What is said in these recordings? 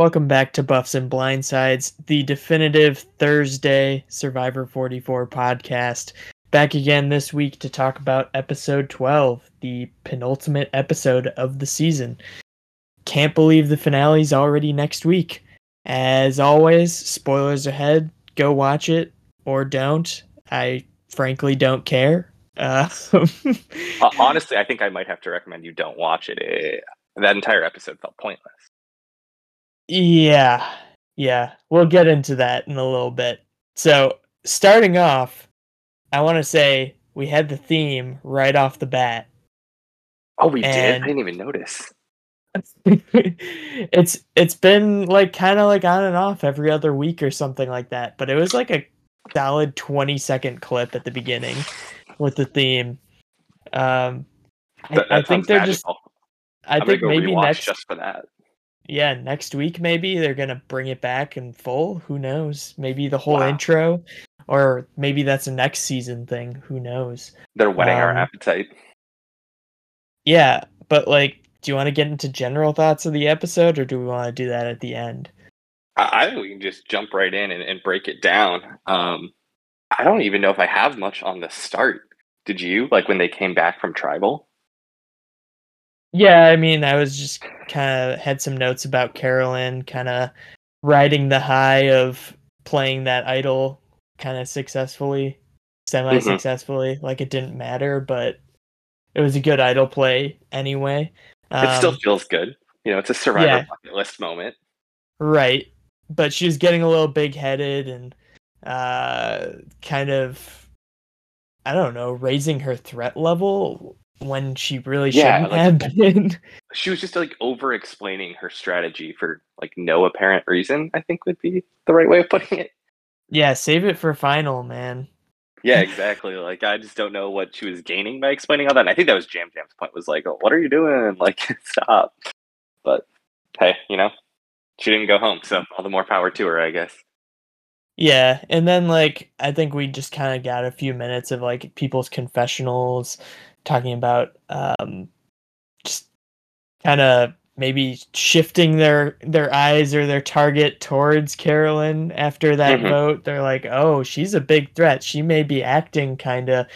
Welcome back to Buffs and Blindsides, the definitive Thursday Survivor 44 podcast. Back again this week to talk about episode 12, the penultimate episode of the season. Can't believe the finale's already next week. As always, spoilers ahead. Go watch it or don't. I frankly don't care. Uh, honestly, I think I might have to recommend you don't watch it. That entire episode felt pointless. Yeah, yeah. We'll get into that in a little bit. So, starting off, I want to say we had the theme right off the bat. Oh, we did. I didn't even notice. it's it's been like kind of like on and off every other week or something like that, but it was like a solid 20 second clip at the beginning with the theme. Um I, That, that I think they're just. I I'm think maybe next just for that. Yeah, next week maybe they're gonna bring it back in full. Who knows? Maybe the whole Wow. intro, or maybe that's a next season thing. Who knows? They're whetting our Um, appetite. Yeah, but like, do you want to get into general thoughts of the episode, or do we want to do that at the end? I, I think we can just jump right in and, and break it down. Um, I don't even know if I have much on the start. Did you? Like when they came back from tribal? Yeah, I mean, I was just kind of had some notes about Carolyn, kind of riding the high of playing that idol kind of successfully, semi successfully. Like it didn't matter, but it was a good idol play anyway. it still Um, feels good. You know, it's a survivor yeah. bucket list moment. Right. But she was getting a little big headed and uh kind of I don't know, raising her threat level when she really Yeah, shouldn't like- have been. She was just like over explaining her strategy for like no apparent reason, I think would be the right way of putting it. yeah, save it for final, man. Yeah, exactly. Like I just don't know what she was gaining by explaining all that. And I think that was Yam Yam's point was like, oh, what are you doing? Like stop. But hey, you know, she didn't go home, so all the more power to her, I guess. Yeah, and then like I think we just kind of got a few minutes of like people's confessionals talking about um just kind of maybe shifting their their eyes or their target towards Carolyn after that Mhm. vote. They're like, "Oh, she's a big threat. She may be acting kind of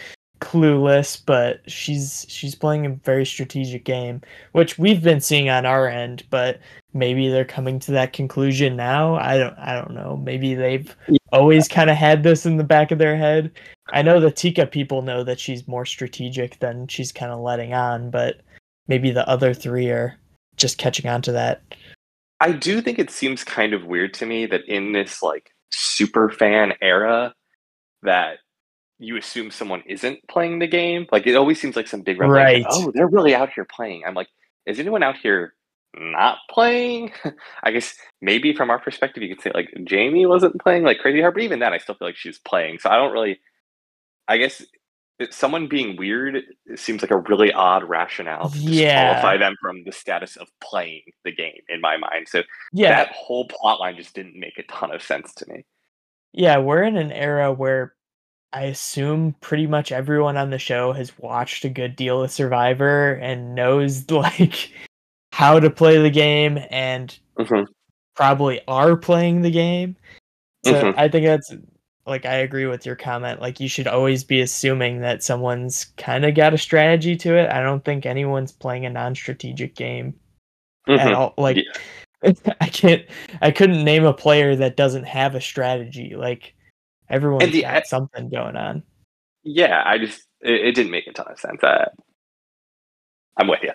clueless, but she's she's playing a very strategic game, which we've been seeing on our end, but maybe they're coming to that conclusion now. I don't I don't know. Maybe they've always kind of had this in the back of their head. I know the Tika people know that she's more strategic than she's kind of letting on, but maybe the other three are just catching on to that. I do think it seems kind of weird to me that in this like super fan era that you assume someone isn't playing the game. Like it always seems like some big red Right. Oh, they're really out here playing. I'm like, is anyone out here not playing? I guess maybe from our perspective, you could say like Jaime wasn't playing like crazy hard, but even then, I still feel like she's playing. So I don't really. I guess someone being weird seems like a really odd rationale to Yeah. disqualify them from the status of playing the game in my mind. So Yeah, that whole plot line just didn't make a ton of sense to me. yeah, we're in an era where I assume pretty much everyone on the show has watched a good deal of Survivor and knows like how to play the game and Mhm. probably are playing the game. So Mhm. I think that's like I agree with your comment. Like you should always be assuming that someone's kind of got a strategy to it. I don't think anyone's playing a non-strategic game at Mhm. all. Like I can't I couldn't name a player that doesn't have a strategy. Like everyone's the got something going on. Yeah, I just it, it didn't make a ton of sense. I, I'm with you.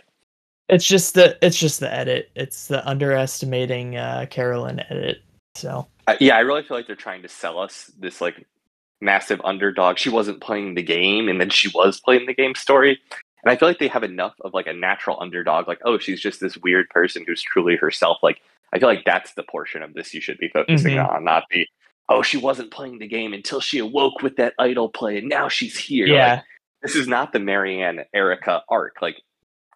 It's just the it's just the edit. It's the underestimating uh Carolyn edit. So I, yeah, I really feel like they're trying to sell us this like massive underdog. She wasn't playing the game, and then she was playing the game story. And I feel like they have enough of like a natural underdog. Like, oh, she's just this weird person who's truly herself. Like, I feel like that's the portion of this you should be focusing Mhm. on, not the oh, she wasn't playing the game until she awoke with that idol play, and now she's here. Like, yeah. this is not the Maryanne Erika arc. Like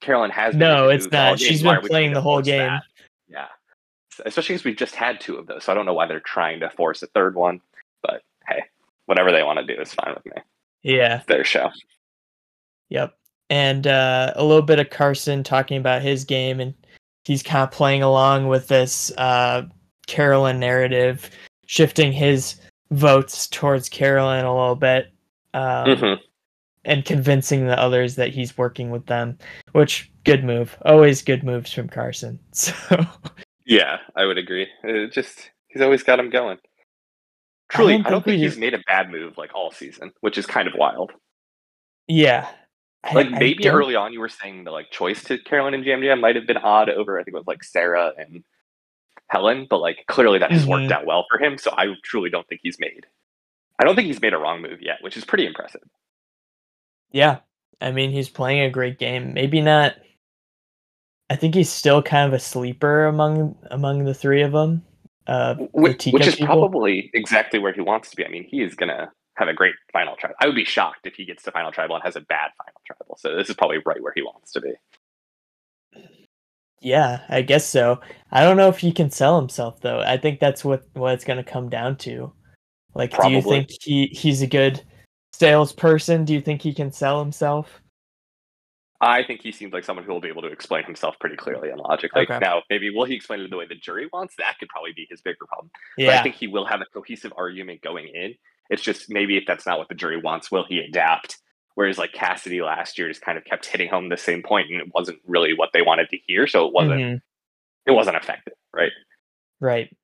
Carolyn has No, it's not. She's been playing the whole game. that? Yeah, especially because we've just had two of those, so I don't know why they're trying to force a third one. But hey, whatever they want to do is fine with me. Yeah. It's their show. Yep. And uh, a little bit of Carson talking about his game and he's kind of playing along with this uh, Carolyn narrative, shifting his votes towards Carolyn a little bit, um, Mhm. and convincing the others that he's working with them. Which good move, always good moves from Carson. So Yeah, I would agree. It just he's always got him going. Truly, I don't don't, think think he's just- made a bad move like all season, which is kind of wild. yeah, Like I maybe don't- early on you were saying the like choice to Carolyn and Yam Yam might have been odd over I think it was like Sarah and Helen, but like clearly that has worked Mhm. out well for him. So I truly don't think he's made. I don't think he's made a wrong move yet, which is pretty impressive. Yeah, I mean he's playing a great game. Maybe not. I think he's still kind of a sleeper among among the three of them. Uh, Which, which is people. probably exactly where he wants to be. I mean, he is gonna have a great final tribal. I would be shocked if he gets to final tribal and has a bad final tribal. So this is probably right where he wants to be. Yeah, I guess so. I don't know if he can sell himself though. I think that's what what it's going to come down to. Like, do you think he he's a good salesperson? Do you think he can sell himself? I think he seems like someone who will be able to explain himself pretty clearly and logically. Okay. Now, maybe will he explain it the way the jury wants? That could probably be his bigger problem. But Yeah, I think he will have a cohesive argument going in. It's just maybe if that's not what the jury wants, will he adapt? Whereas like Cassidy last year just kind of kept hitting home the same point, and it wasn't really what they wanted to hear, so it wasn't Mhm, it wasn't effective, right? right.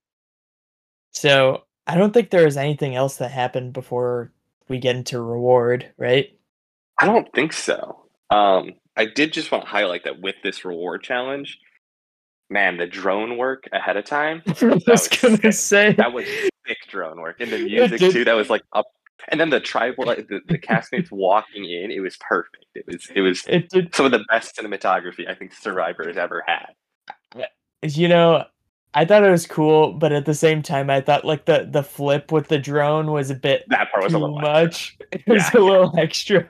So I don't think there is anything else that happened before we get into reward, right? I don't think so. Um, I did just want to highlight that with this reward challenge, man, the drone work ahead of time I was was gonna sick. say that was sick drone work, and the music too. That was like up, and then the tribal, like, the, the castmates walking in. It was perfect. It was it was it did. some of the best cinematography I think Survivor has ever had. You know, I thought it was cool, but at the same time, I thought like the the flip with the drone was a bit That part was too a little extra. much. It was Yeah, a little extra.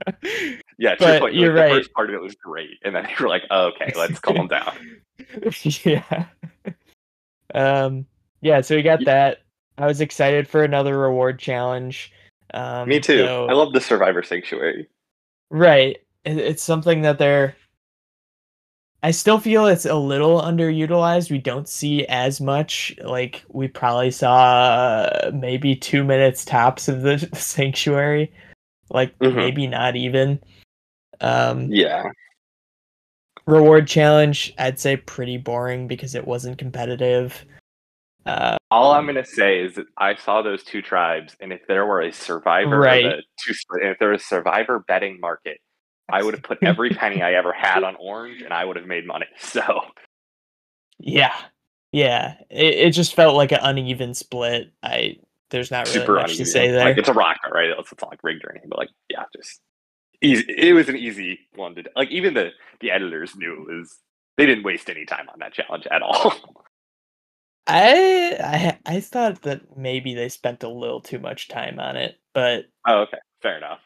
Yeah, But point, you're like, right. The first part of it was great, and then you were like, oh, "Okay, let's calm down." yeah. Um. Yeah. So we got Y- that. I was excited for another reward challenge. Um, Me too. so- I love the Survivor Sanctuary. Right. It, it's something that they're. I still feel it's a little underutilized. We don't see as much. Like we probably saw uh, maybe two minutes tops of the sanctuary. Like Mhm. maybe not even. Um, Yeah, reward challenge, I'd say pretty boring because it wasn't competitive. Uh, all I'm gonna say is that I saw those two tribes, and if there were a Survivor, Right. the two, if there was a Survivor betting market, I would have put every penny I ever had on Orange, and I would have made money. So yeah, yeah. It, it just felt like an uneven split. I there's not really super much uneven. to say there. Like it's a rocket, right? It's, it's not like rigged or anything, but like yeah, just easy. It was an easy one to like. Even the the editors knew it was. They didn't waste any time on that challenge at all. I I I thought that maybe they spent a little too much time on it, but oh, okay, fair enough.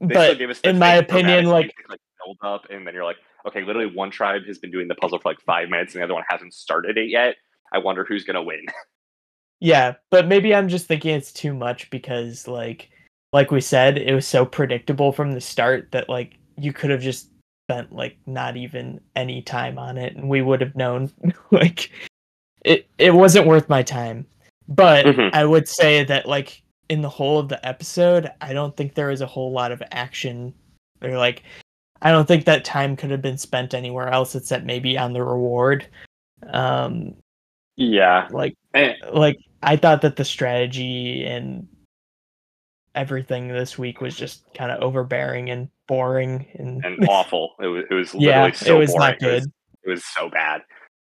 They but in my opinion, like like build up, and then you're like, okay, literally one tribe has been doing the puzzle for like five minutes, and the other one hasn't started it yet. I wonder who's gonna win. yeah, but maybe I'm just thinking it's too much because like like we said, it was so predictable from the start that like you could have just spent like not even any time on it and we would have known like it it wasn't worth my time. But Mhm. I would say that like in the whole of the episode, I don't think there was a whole lot of action or like I don't think that time could have been spent anywhere else except maybe on the reward. Um Yeah, like and, like I thought that the strategy and everything this week was just kind of overbearing and boring and, and awful. It was. It was literally yeah, so it was boring. not good. It was, it was so bad.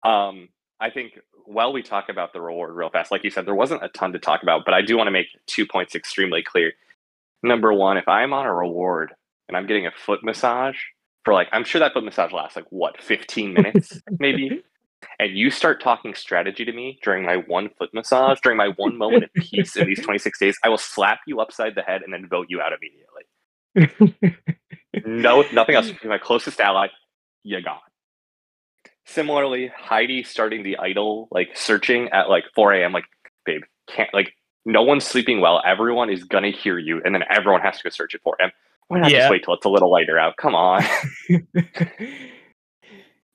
Um, I think while we talk about the reward real fast, like you said, there wasn't a ton to talk about, but I do want to make two points extremely clear. Number one, if I'm on a reward and I'm getting a foot massage for like, I'm sure that foot massage lasts like what, 15 minutes maybe? And you start talking strategy to me during my one foot massage, during my one moment of peace in these 26 days, I will slap you upside the head and then vote you out immediately. No, nothing else. You're my closest ally. You gone. Similarly, Heidi starting the idol like searching at like 4 a.m. Like, babe, can't like no one's sleeping well. Everyone is gonna hear you, and then everyone has to go search it for him. Why not Yeah. just wait till it's a little lighter out? Come on.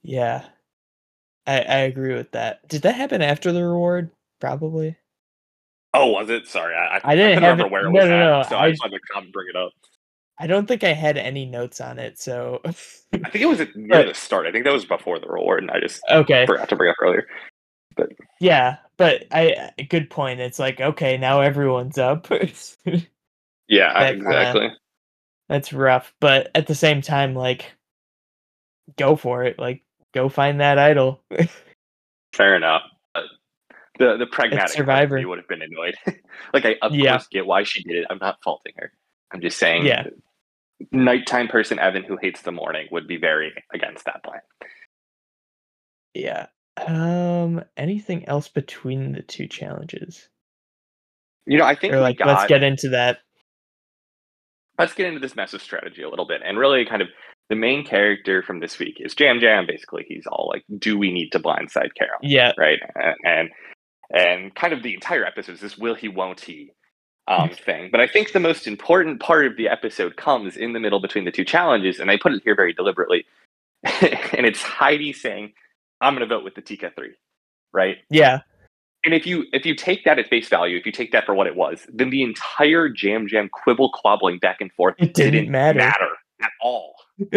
yeah. I, I agree with that. Did that happen after the reward? Probably. Oh, was it? Sorry, I, I didn't couldn't have remember it- where it no, was no, at, no, so I, I- just wanted to come bring it up. I don't think I had any notes on it, so I think it was at near the start. I think that was before the reward, and I just okay. forgot to bring up earlier. But yeah, but I good point. It's like okay, now everyone's up. Yeah, That kinda- exactly. That's rough, but at the same time, like, go for it. Like, go find that idol. Fair enough. The the pragmatic Survivor. would have been annoyed. like I of Yeah. course get why she did it. I'm not faulting her. I'm just saying Yeah. nighttime person Evan who hates the morning would be very against that plan. yeah. Um. Anything else between the two challenges? You know, I think Or like, got, let's get into that. let's get into this mess of strategy a little bit and really kind of the main character from this week is Yam Yam. Basically, he's all like, "Do we need to blindside Carol?" Yeah. right? A- And and kind of the entire episode is this will he, won't he um, thing. But I think the most important part of the episode comes in the middle between the two challenges, and I put it here very deliberately. and it's Heidi saying, "I'm going to vote with the Tika three, right? Yeah. And if you if you take that at face value, if you take that for what it was, then the entire Yam Yam quibble quabbling back and forth It didn't matter. at all.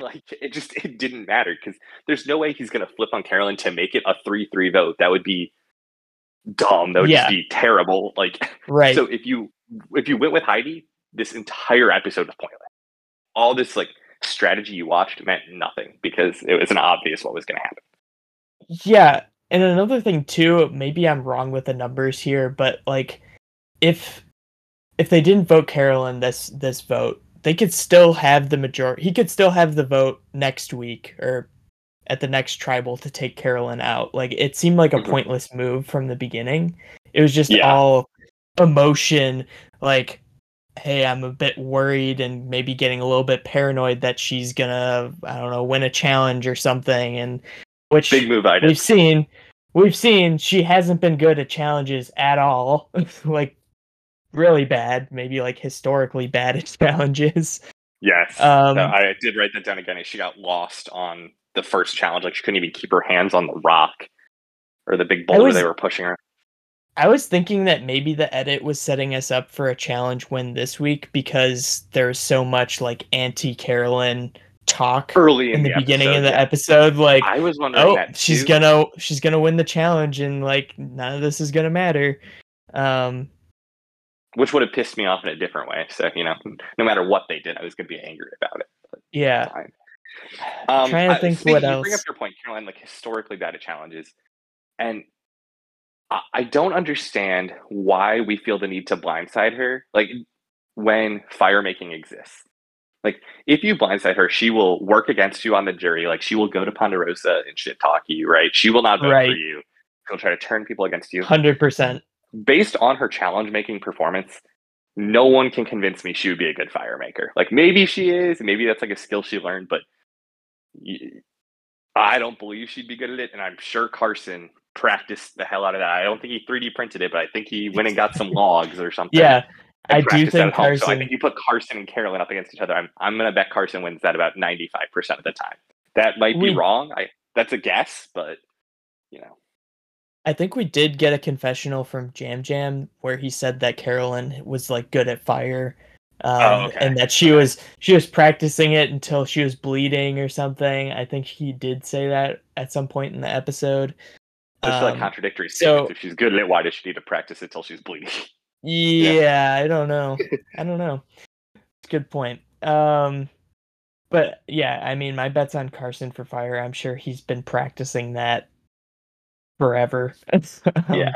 like it just it didn't matter because there's no way he's gonna flip on Carolyn to make it a three three vote. That would be dumb. That would Yeah. just be terrible. Like Right. so if you if you went with Heidi, this entire episode was pointless. All this like strategy you watched meant nothing because it was an obvious what was gonna happen. Yeah, and another thing too, maybe I'm wrong with the numbers here, but like if if they didn't vote Carolyn this this vote, they could still have the majority. He could still have the vote next week or at the next tribal to take Carolyn out. Like it seemed like a Mhm. pointless move from the beginning. It was just Yeah. all emotion like hey, I'm a bit worried and maybe getting a little bit paranoid that she's gonna, I don't know, win a challenge or something, and which Big move I we've seen we've seen she hasn't been good at challenges at all like really bad maybe like historically bad at challenges Yes. um No, I did write that down again. She got lost on the first challenge. Like she couldn't even keep her hands on the rock or the big boulder was- they were pushing her. i was thinking that maybe the edit was setting us up for a challenge win this week because there's so much like anti carolyn talk Early in, in the, beginning of the yeah. episode like I was wondering oh that she's gonna she's gonna win the challenge and like none of this is gonna matter um which would have pissed me off in a different way. So you know, no matter what they did, I was going to be angry about it. yeah Fine. I'm Um, trying to think what you Bring up your point, Caroline. Like historically bad at challenges, and I, I don't understand why we feel the need to blindside her. Like when fire making exists. Like if you blindside her, she will work against you on the jury. Like she will go to Ponderosa and shit talk you. Right? She will not vote for you. She'll try to turn people against you. 100% based on her challenge making performance, no one can convince me she would be a good fire maker. Like maybe she is, maybe that's like a skill she learned, but I don't believe she'd be good at it. And I'm sure Carson practiced the hell out of that. I don't think he 3D printed it, but I think he went and got some logs or something. yeah I do think Carson. So I think you put Carson and Carolyn up against each other. I'm I'm gonna bet Carson wins that about 95% of the time. That might be We- wrong. I that's a guess, but you know. I think we did get a confessional from Yam Yam where he said that Carolyn was like good at fire. Um, Oh, okay. and that she was she was practicing it until she was bleeding or something. I think he did say that at some point in the episode. Like Um, contradictory so- If she's good at it, why does she need to practice it till she's bleeding? Yeah, I don't know. I don't know. It's a good point. Um but yeah, I mean my bet's on Carson for fire. I'm sure he's been practicing that forever. Um, Yeah.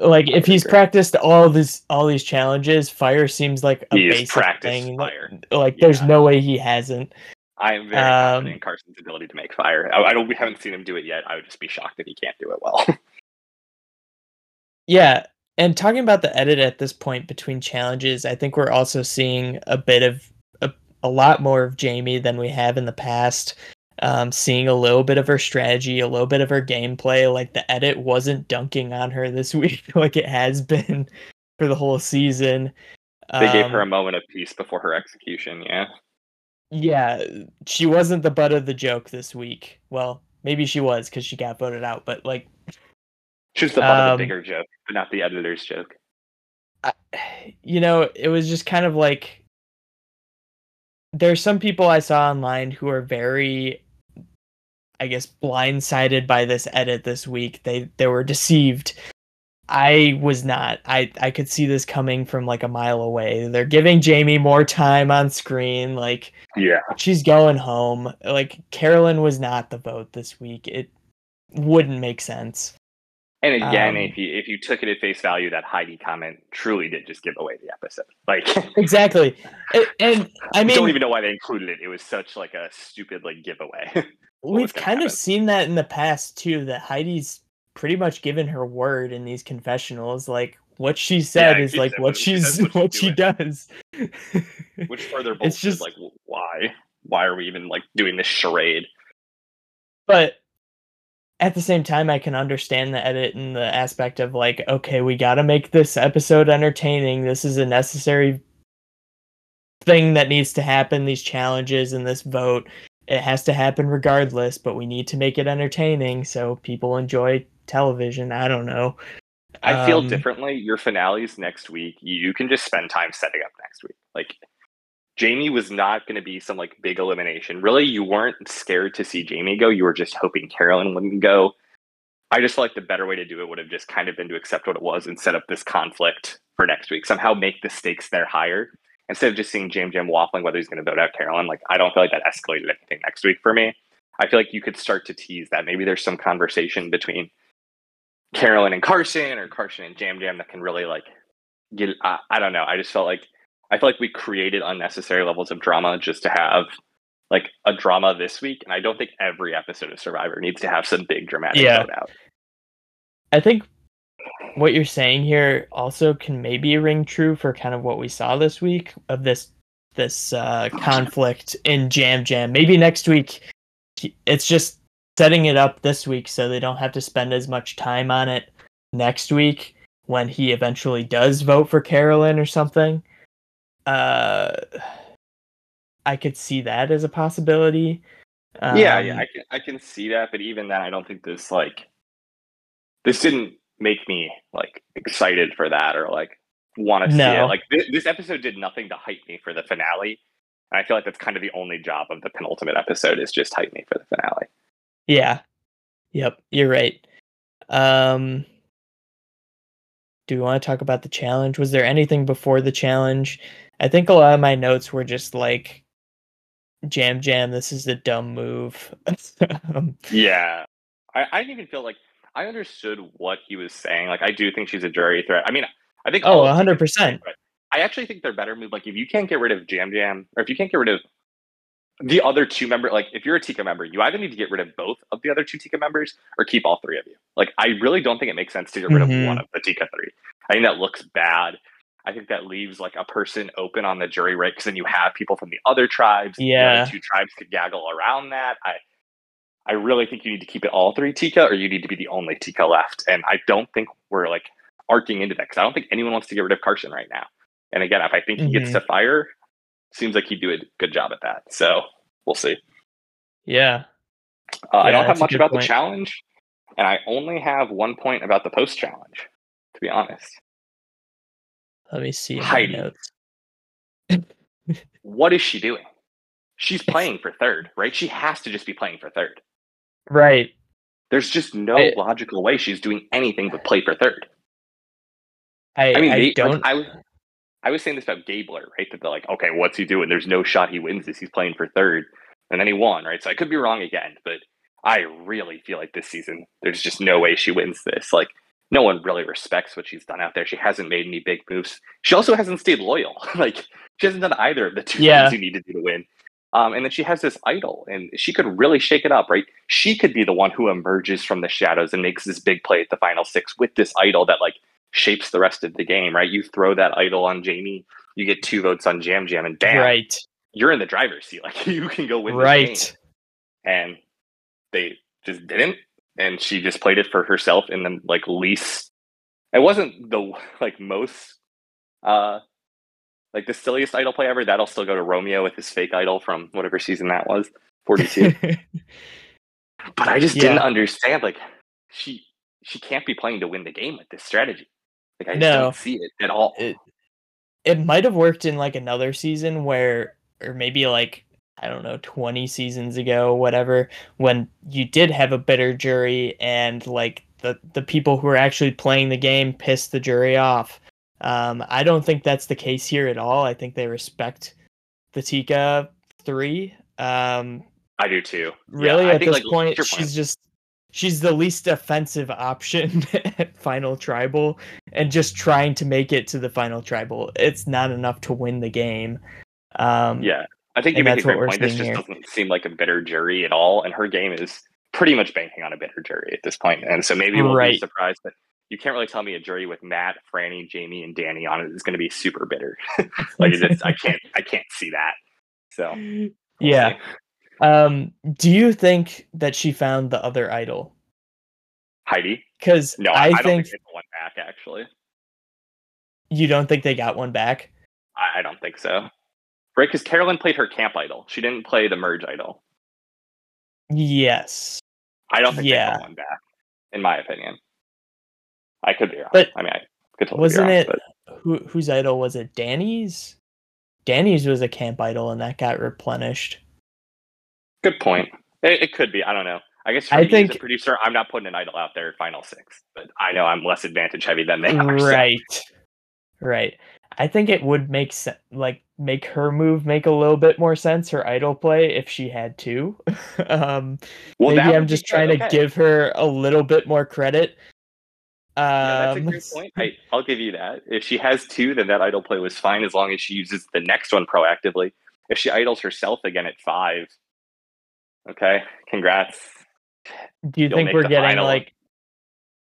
Like if he's practiced all these all these challenges, fire seems like a He basic thing. fire. Like there's Yeah. no way he hasn't. I am very Um, confident in Carson's ability to make fire. I, I don't. We haven't seen him do it yet. I would just be shocked if he can't do it well. Yeah, and talking about the edit at this point between challenges, I think we're also seeing a bit of a, a lot more of Jaime than we have in the past. Um, seeing a little bit of her strategy, a little bit of her gameplay. Like the edit wasn't dunking on her this week, like it has been for the whole season. they gave her a Um, moment of peace before her execution. Yeah. yeah, she wasn't the butt of the joke this week. Well, maybe she was because she got voted out. But like, She was the butt of Um, the bigger joke, but not the editor's joke. I, you know, it was just kind of like there's some people I saw online who are very I guess blindsided by this edit this week. They they were deceived. I was not. I I could see this coming from like a mile away. They're giving Jaime more time on screen like Yeah. she's going home. Like Carolyn was not the vote this week. It wouldn't make sense. And again, Um, if you if you took it at face value, that Heidi comment truly did just give away the episode. Like, Exactly. And, and I I mean don't even know why they included it. It was such like a stupid like giveaway. We've kind happen. of seen that in the past too. That Heidi's pretty much given her word in these confessionals. Like what she said Yeah, is like what what- she she's what what she does. Which further It's just- like why why are we even like doing this charade? but at the same time, I can understand the edit and the aspect of like, okay, we got to make this episode entertaining. This is a necessary thing that needs to happen. These challenges and this vote, it has to happen regardless. But we need to make it entertaining so people enjoy television. I don't know. I feel Um, differently. Your finales next week, you can just spend time setting up next week. Like Jaime was not going to be some like big elimination. Really, you weren't scared to see Jaime go. You were just hoping Carolyn wouldn't go. I just feel like the better way to do it would have just kind of been to accept what it was and set up this conflict for next week. Somehow make the stakes there higher instead of just seeing Yam Yam waffling whether he's going to vote out Carolyn. Like I don't feel like that escalated anything next week for me. I feel like you could start to tease that maybe there's some conversation between Carolyn and Carson or Carson and Yam Yam that can really like get. I, I don't know. I just felt like I feel like we created unnecessary levels of drama just to have like a drama this week, and I don't think every episode of Survivor needs to have some big dramatic Yeah. vote out. I think what you're saying here also can maybe ring true for kind of what we saw this week of this this uh, conflict in Yam Yam. Maybe next week it's just setting it up this week so they don't have to spend as much time on it next week when he eventually does vote for Carolyn or something. Uh, I could see that as a possibility. yeah, yeah, Um, I can I can see that, but even then, I don't think this like this didn't make me like excited for that or like want to see it. Like this, this episode did nothing to hype me for the finale. And I feel like that's kind of the only job of the penultimate episode is just hype me for the finale. Yeah. Yep, you're right. Um Do we want to talk about the challenge? Was there anything before the challenge? I think a lot of my notes were just like Yam Yam, this is a dumb move. um, Yeah. I, I didn't even feel like I understood what he was saying. Like I do think she's a jury threat. I mean, I think Oh, all 100%. but I actually think they're better move. Like if you can't get rid of Yam Yam, or if you can't get rid of the other two member, like if you're a Tika member, you either need to get rid of both of the other two Tika members or keep all three of you. Like I really don't think it makes sense to get rid Mhm. of one of the Tika three. I think that looks bad. I think that leaves like a person open on the jury, right? Because then you have people from the other tribes. The Yeah. other two tribes could gaggle around that. I I really think you need to keep it all three Tika, or you need to be the only Tika left. And I don't think we're like arcing into that because I don't think anyone wants to get rid of Carson right now. And again, if I think he gets Mhm. to fire, seems like he'd do a good job at that. So we'll see. yeah. Uh, I don't have much about point. the challenge, and I only have one point about the post challenge. To be honest, Let me see Heidi. notes. what is she doing? She's playing for third, right? She has to just be playing for third. Right. There's just no I- logical way she's doing anything but play for third. I, I mean, I they, don't I was, I was saying this about Gabler, right? That they're like, okay, what's he doing? There's no shot he wins this. He's playing for third, and then he won, right? So I could be wrong again, but I really feel like this season, there's just no way she wins this. Like, no one really respects what she's done out there. She hasn't made any big moves. She also hasn't stayed loyal. like, she hasn't done either of the two Yeah. things you need to do to win. Um, and then she has this idol, and she could really shake it up, right? She could be the one who emerges from the shadows and makes this big play at the final six with this idol that like shapes the rest of the game, right? You throw that idol on Jaime, you get two votes on Yam Yam, and bam, right. you're in the driver's seat. Like you can go win. Right. And they just didn't, and she just played it for herself in the like least. It wasn't the like most, uh, like the silliest idol play ever. That'll still go to Romeo with his fake idol from whatever season that was, forty two. But I just yeah. didn't understand. Like she she can't be playing to win the game with this strategy. Like I just no. don't see it at all. It, it might have worked in like another season where or maybe like I don't know, 20 seasons ago, whatever, when you did have a bitter jury and like the the people who are actually playing the game pissed the jury off. Um, I don't think that's the case here at all. I think they respect the Tika three. Um, I do too. Really, yeah, at this like, point, she's just she's the least offensive option at final tribal, and just trying to make it to the final tribal. It's not enough to win the game. Um, yeah, I think you make a great point. This just here. doesn't seem like a bitter jury at all, and her game is pretty much banking on a bitter jury at this point. And so maybe we'll right. be surprised, but you can't really tell me a jury with Matt, Frannie, Jaime, and Danny on it is going to be super bitter. like I can't, I can't see that. So we'll yeah. Um, do you think that she found the other idol? Heidi? Because no, I, I, think, think one back actually. You don't think they got one back? I, I don't think so. Right, because Carolyn played her camp idol. She didn't play the merge idol. Yes. I don't think yeah. they got one back, in my opinion. I could be wrong. But I mean, I could totally wasn't wrong, it but... who whose idol was it? Danny's. Danny's was a camp idol, and that got replenished. Good point. It, it could be. I don't know. I guess I think as a producer, I'm not putting an idol out there final six, but I know I'm less advantage heavy than they are. Right. So. Right. I think it would make sense, like make her move make a little bit more sense, her idol play, if she had to. um, well, maybe I'm just trying okay. to give her a little bit more credit. Um, yeah, that's a good point. I, I'll give you that. If she has two, then that idol play was fine as long as she uses the next one proactively. If she idols herself again at five, okay, congrats. Do you You'll think we're getting final. like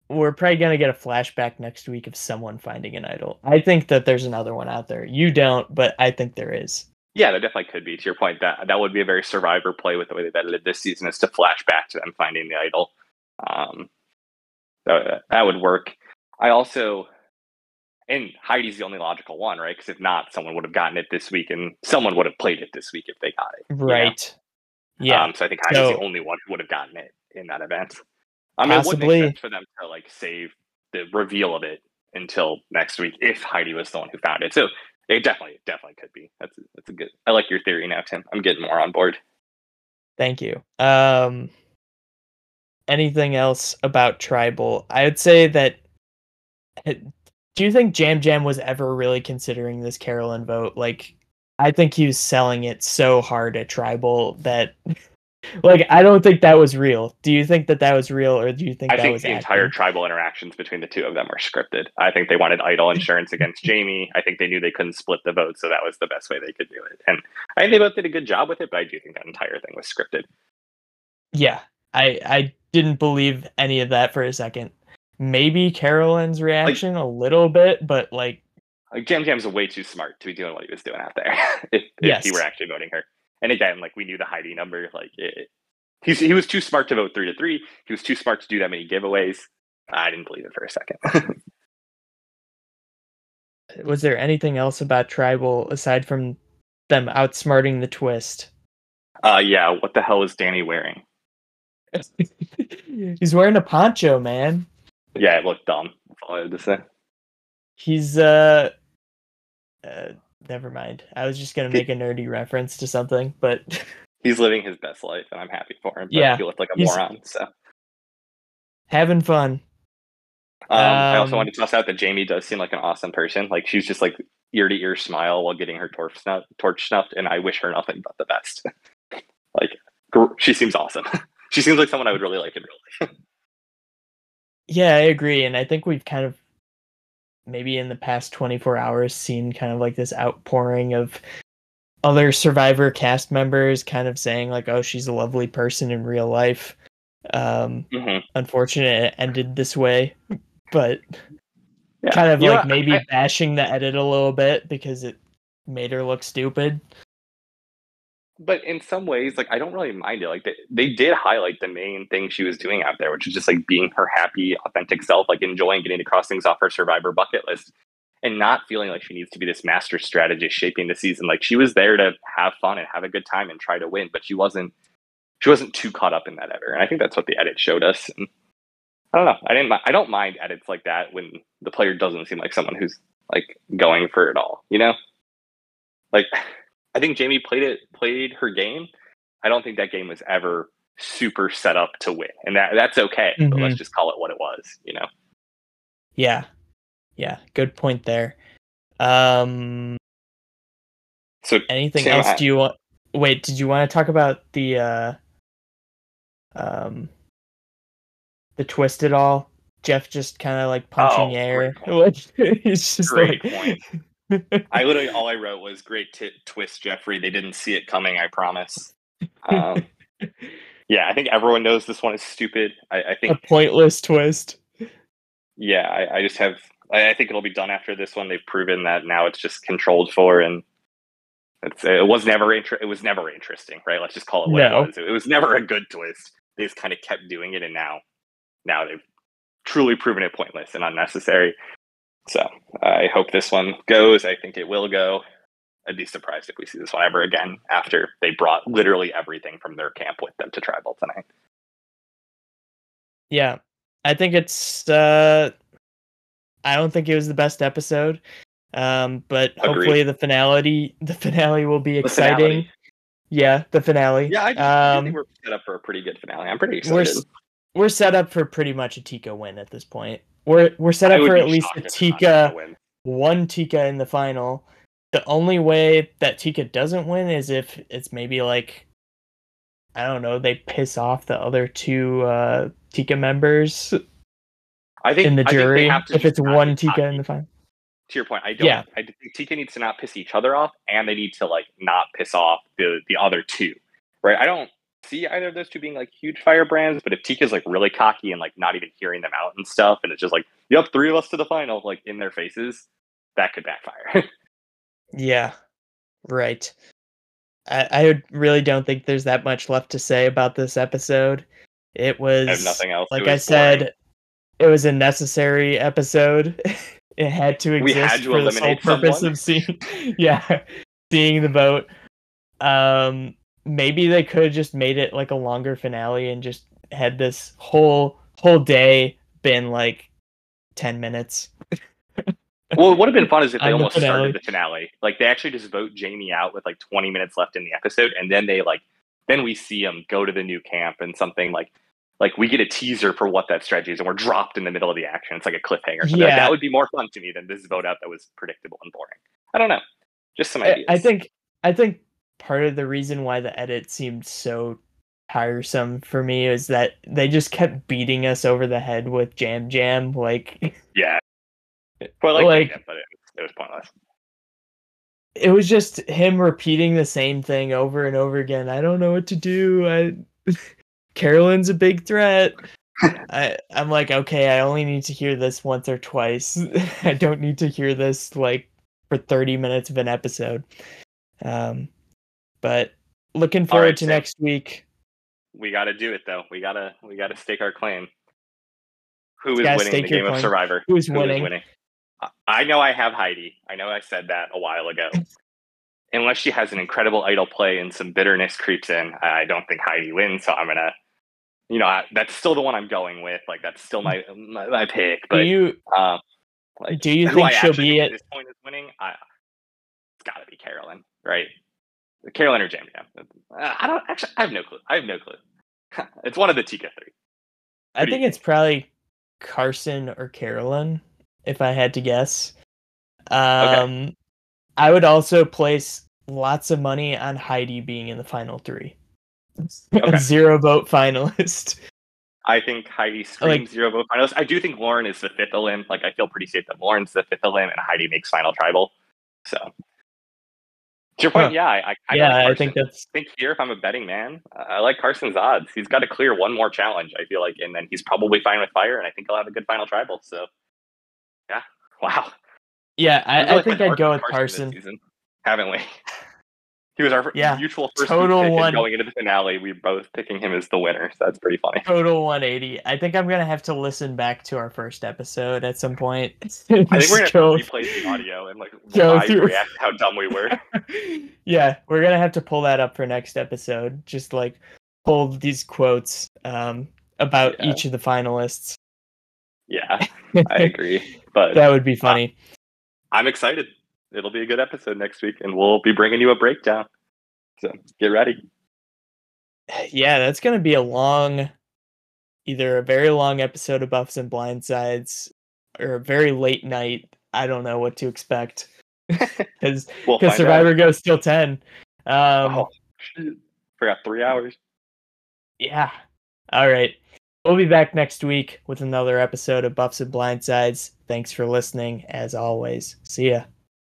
we're probably gonna get a flashback next week of someone finding an idol. I think that there's another one out there. You don't, but I think there is. Yeah, there definitely could be. To your point, that that would be a very survivor play with the way they've edited this season is to flash back to them finding the idol. Um, that, that would work. I also, and Heidi's the only logical one, right? Because if not, someone would have gotten it this week, and someone would have played it this week if they got it. Right. You know? Yeah. Um, so I think Heidi's so, the only one who would have gotten it in that event. I mean, Possibly. it would make sense for them to like save the reveal of it until next week if Heidi was the one who found it. So it definitely, definitely could be. That's a, that's a good. I like your theory now, Tim. I'm getting more on board. Thank you. Um, anything else about tribal? I would say that. Eh, do you think Yam Yam was ever really considering this Carolyn vote? Like, I think he was selling it so hard at tribal that like I don't think that was real. Do you think that that was real, or do you think I that think was the acting? entire tribal interactions between the two of them were scripted? I think they wanted idol insurance against Jamie. I think they knew they couldn't split the vote, so that was the best way they could do it. And I think they both did a good job with it, but I do think that entire thing was scripted. Yeah, I I didn't believe any of that for a second. Maybe Carolyn's reaction like, a little bit, but like like Yam way too smart to be doing what he was doing out there if, if yes. he were actually voting her. And again, like we knew the Heidi number. Like it, he's, he was too smart to vote three to three. He was too smart to do that many giveaways. I didn't believe it for a second. was there anything else about tribal aside from them outsmarting the twist? Uh, yeah. What the hell is Danny wearing? he's wearing a poncho, man. Yeah, it looked dumb. All I had to say. He's uh, uh never mind. I was just gonna make a nerdy reference to something, but he's living his best life, and I'm happy for him. yeah, he looked like a moron. So having fun. Um, um, I also um, want to toss out that Jaime does seem like an awesome person. Like she's just like ear to ear smile while getting her torch snuffed, torch snuffed, and I wish her nothing but the best. like she seems awesome. She seems like someone I would really like in real life. yeah, I agree, and I think we've kind of maybe in the past 24 hours seen kind of like this outpouring of other survivor cast members kind of saying like oh she's a lovely person in real life um mm-hmm. unfortunate it ended this way but yeah. kind of like maybe I, bashing the edit a little bit because it made her look stupid but in some ways, like I don't really mind it. Like they, they did highlight the main thing she was doing out there, which is just like being her happy, authentic self, like enjoying getting to cross things off her survivor bucket list and not feeling like she needs to be this master strategist shaping the season. Like she was there to have fun and have a good time and try to win, but she wasn't she wasn't too caught up in that ever, and I think that's what the edit showed us. And I don't know. I didn't. I don't mind edits like that when the player doesn't seem like someone who's like going for it all. You know, like I think Jaime played it played her game. I don't think that game was ever super set up to win, and that that's okay. Mm-hmm. But let's just call it what it was. You know. Yeah, yeah. Good point there. Um. So anything Sam, else? I, do you want? Wait, did you want to talk about the uh, um, the twist at all? Jeff just kind of like punching oh, air. He's just great like. I literally all I wrote was "great t- twist, Jeffrey." They didn't see it coming. I promise. Um, yeah, I think everyone knows this one is stupid. I, I think a pointless twist. Yeah, I, I just have. I, I, think it'll be done after this one. They've proven that now it's just controlled for, and it's it was never inter- it was never interesting, right? Let's just call it what no. it was. It was never a good twist. They just kind of kept doing it, and now now they've truly proven it pointless and unnecessary. So I hope this one goes. I think it will go. I'd be surprised if we see this one ever again after they brought literally everything from their camp with them to tribal tonight. Yeah. I think it's uh I don't think it was the best episode. Um, but Agreed. hopefully the finality the finale will be exciting. Yeah, the finale. Yeah, I, just, um, I think we're set up for a pretty good finale. I'm pretty excited. We're, we're set up for pretty much a Tika win at this point. We're we're set up for at least a Tika one Tika in the final. The only way that Tika doesn't win is if it's maybe like I don't know, they piss off the other two uh Tika members. I think in the jury if it's one Tika in the final. To your point, I don't. Yeah. I think Tika needs to not piss each other off, and they need to like not piss off the the other two, right? I don't see either of those two being like huge fire brands, but if Tika's like really cocky and like not even hearing them out and stuff, and it's just like, yep, three of us to the final, like in their faces, that could backfire. yeah, right. I, I really don't think there's that much left to say about this episode. It was nothing else. Like I said, boring. it was a necessary episode. it had to exist to for the sole purpose someone. of seeing, yeah, seeing the vote. Um, maybe they could have just made it like a longer finale and just had this whole whole day been like 10 minutes. Well what would have been fun is if they almost the started the finale. Like they actually just vote Jaime out with like 20 minutes left in the episode and then they like then we see him go to the new camp and something like like we get a teaser for what that strategy is and we're dropped in the middle of the action. It's like a cliffhanger. Yeah. Like, that would be more fun to me than this vote out that was predictable and boring. I don't know. Just some ideas i think i think part of the reason why the edit seemed so tiresome for me is that they just kept beating us over the head with Yam Yam Like, yeah, well, like, like but it, it was pointless. It was just him repeating the same thing over and over again. I don't know what to do. I Carolyn's a big threat. I I'm like, okay, I only need to hear this once or twice. I don't need to hear this like for 30 minutes of an episode. Um but looking forward right, to Sam. next week. We got to do it though. We gotta we gotta stake our claim. Who is winning the game of Survivor? Who's Who winning? winning? I know I have Heidi. I know I said that a while ago. Unless she has an incredible idol play and some bitterness creeps in, I don't think Heidi wins. So I'm gonna, you know, I, that's still the one I'm going with. Like that's still my my, my pick. But do you, uh, like, do you think she'll be at this point is winning? I, it's got to be Carolyn, right? Carolyn or Jaime. I don't actually. I have no clue. I have no clue. it's one of the Tika three. What I think it's probably Carson or Carolyn, if I had to guess. Um, okay. I would also place lots of money on Heidi being in the final three. Okay. zero vote finalist. I think Heidi screams like, zero vote finalist. I do think Lauren is the fifth elim. Like I feel pretty safe that Lauren's the fifth elim and Heidi makes final tribal. So to your point, huh. yeah, I, I yeah, like I think that's. I think here, if I'm a betting man, I like Carson's odds. He's got to clear one more challenge. I feel like, and then he's probably fine with fire, and I think he'll have a good final tribal. So, yeah, wow. Yeah, I, I think I'd go with Carson. Season, haven't we? He was our yeah, mutual first total one going into the finale. We both picking him as the winner. So that's pretty funny. Total 180. I think I'm gonna have to listen back to our first episode at some point. I think we're gonna go, replay the audio and like go through. react how dumb we were. yeah, we're gonna have to pull that up for next episode. Just like pull these quotes um, about Yeah. each of the finalists. Yeah, I agree. But that would be funny. I'm excited. It'll be a good episode next week, and we'll be bringing you a breakdown. So get ready. yeah, that's gonna be a long, either a very long episode of Buffs and Blindsides, or a very late night. I don't know what to expect because We'll find out. Survivor goes till ten. Um, Oh. Forgot three hours. Yeah. All right. We'll be back next week with another episode of Buffs and Blindsides. Thanks for listening, as always. See ya.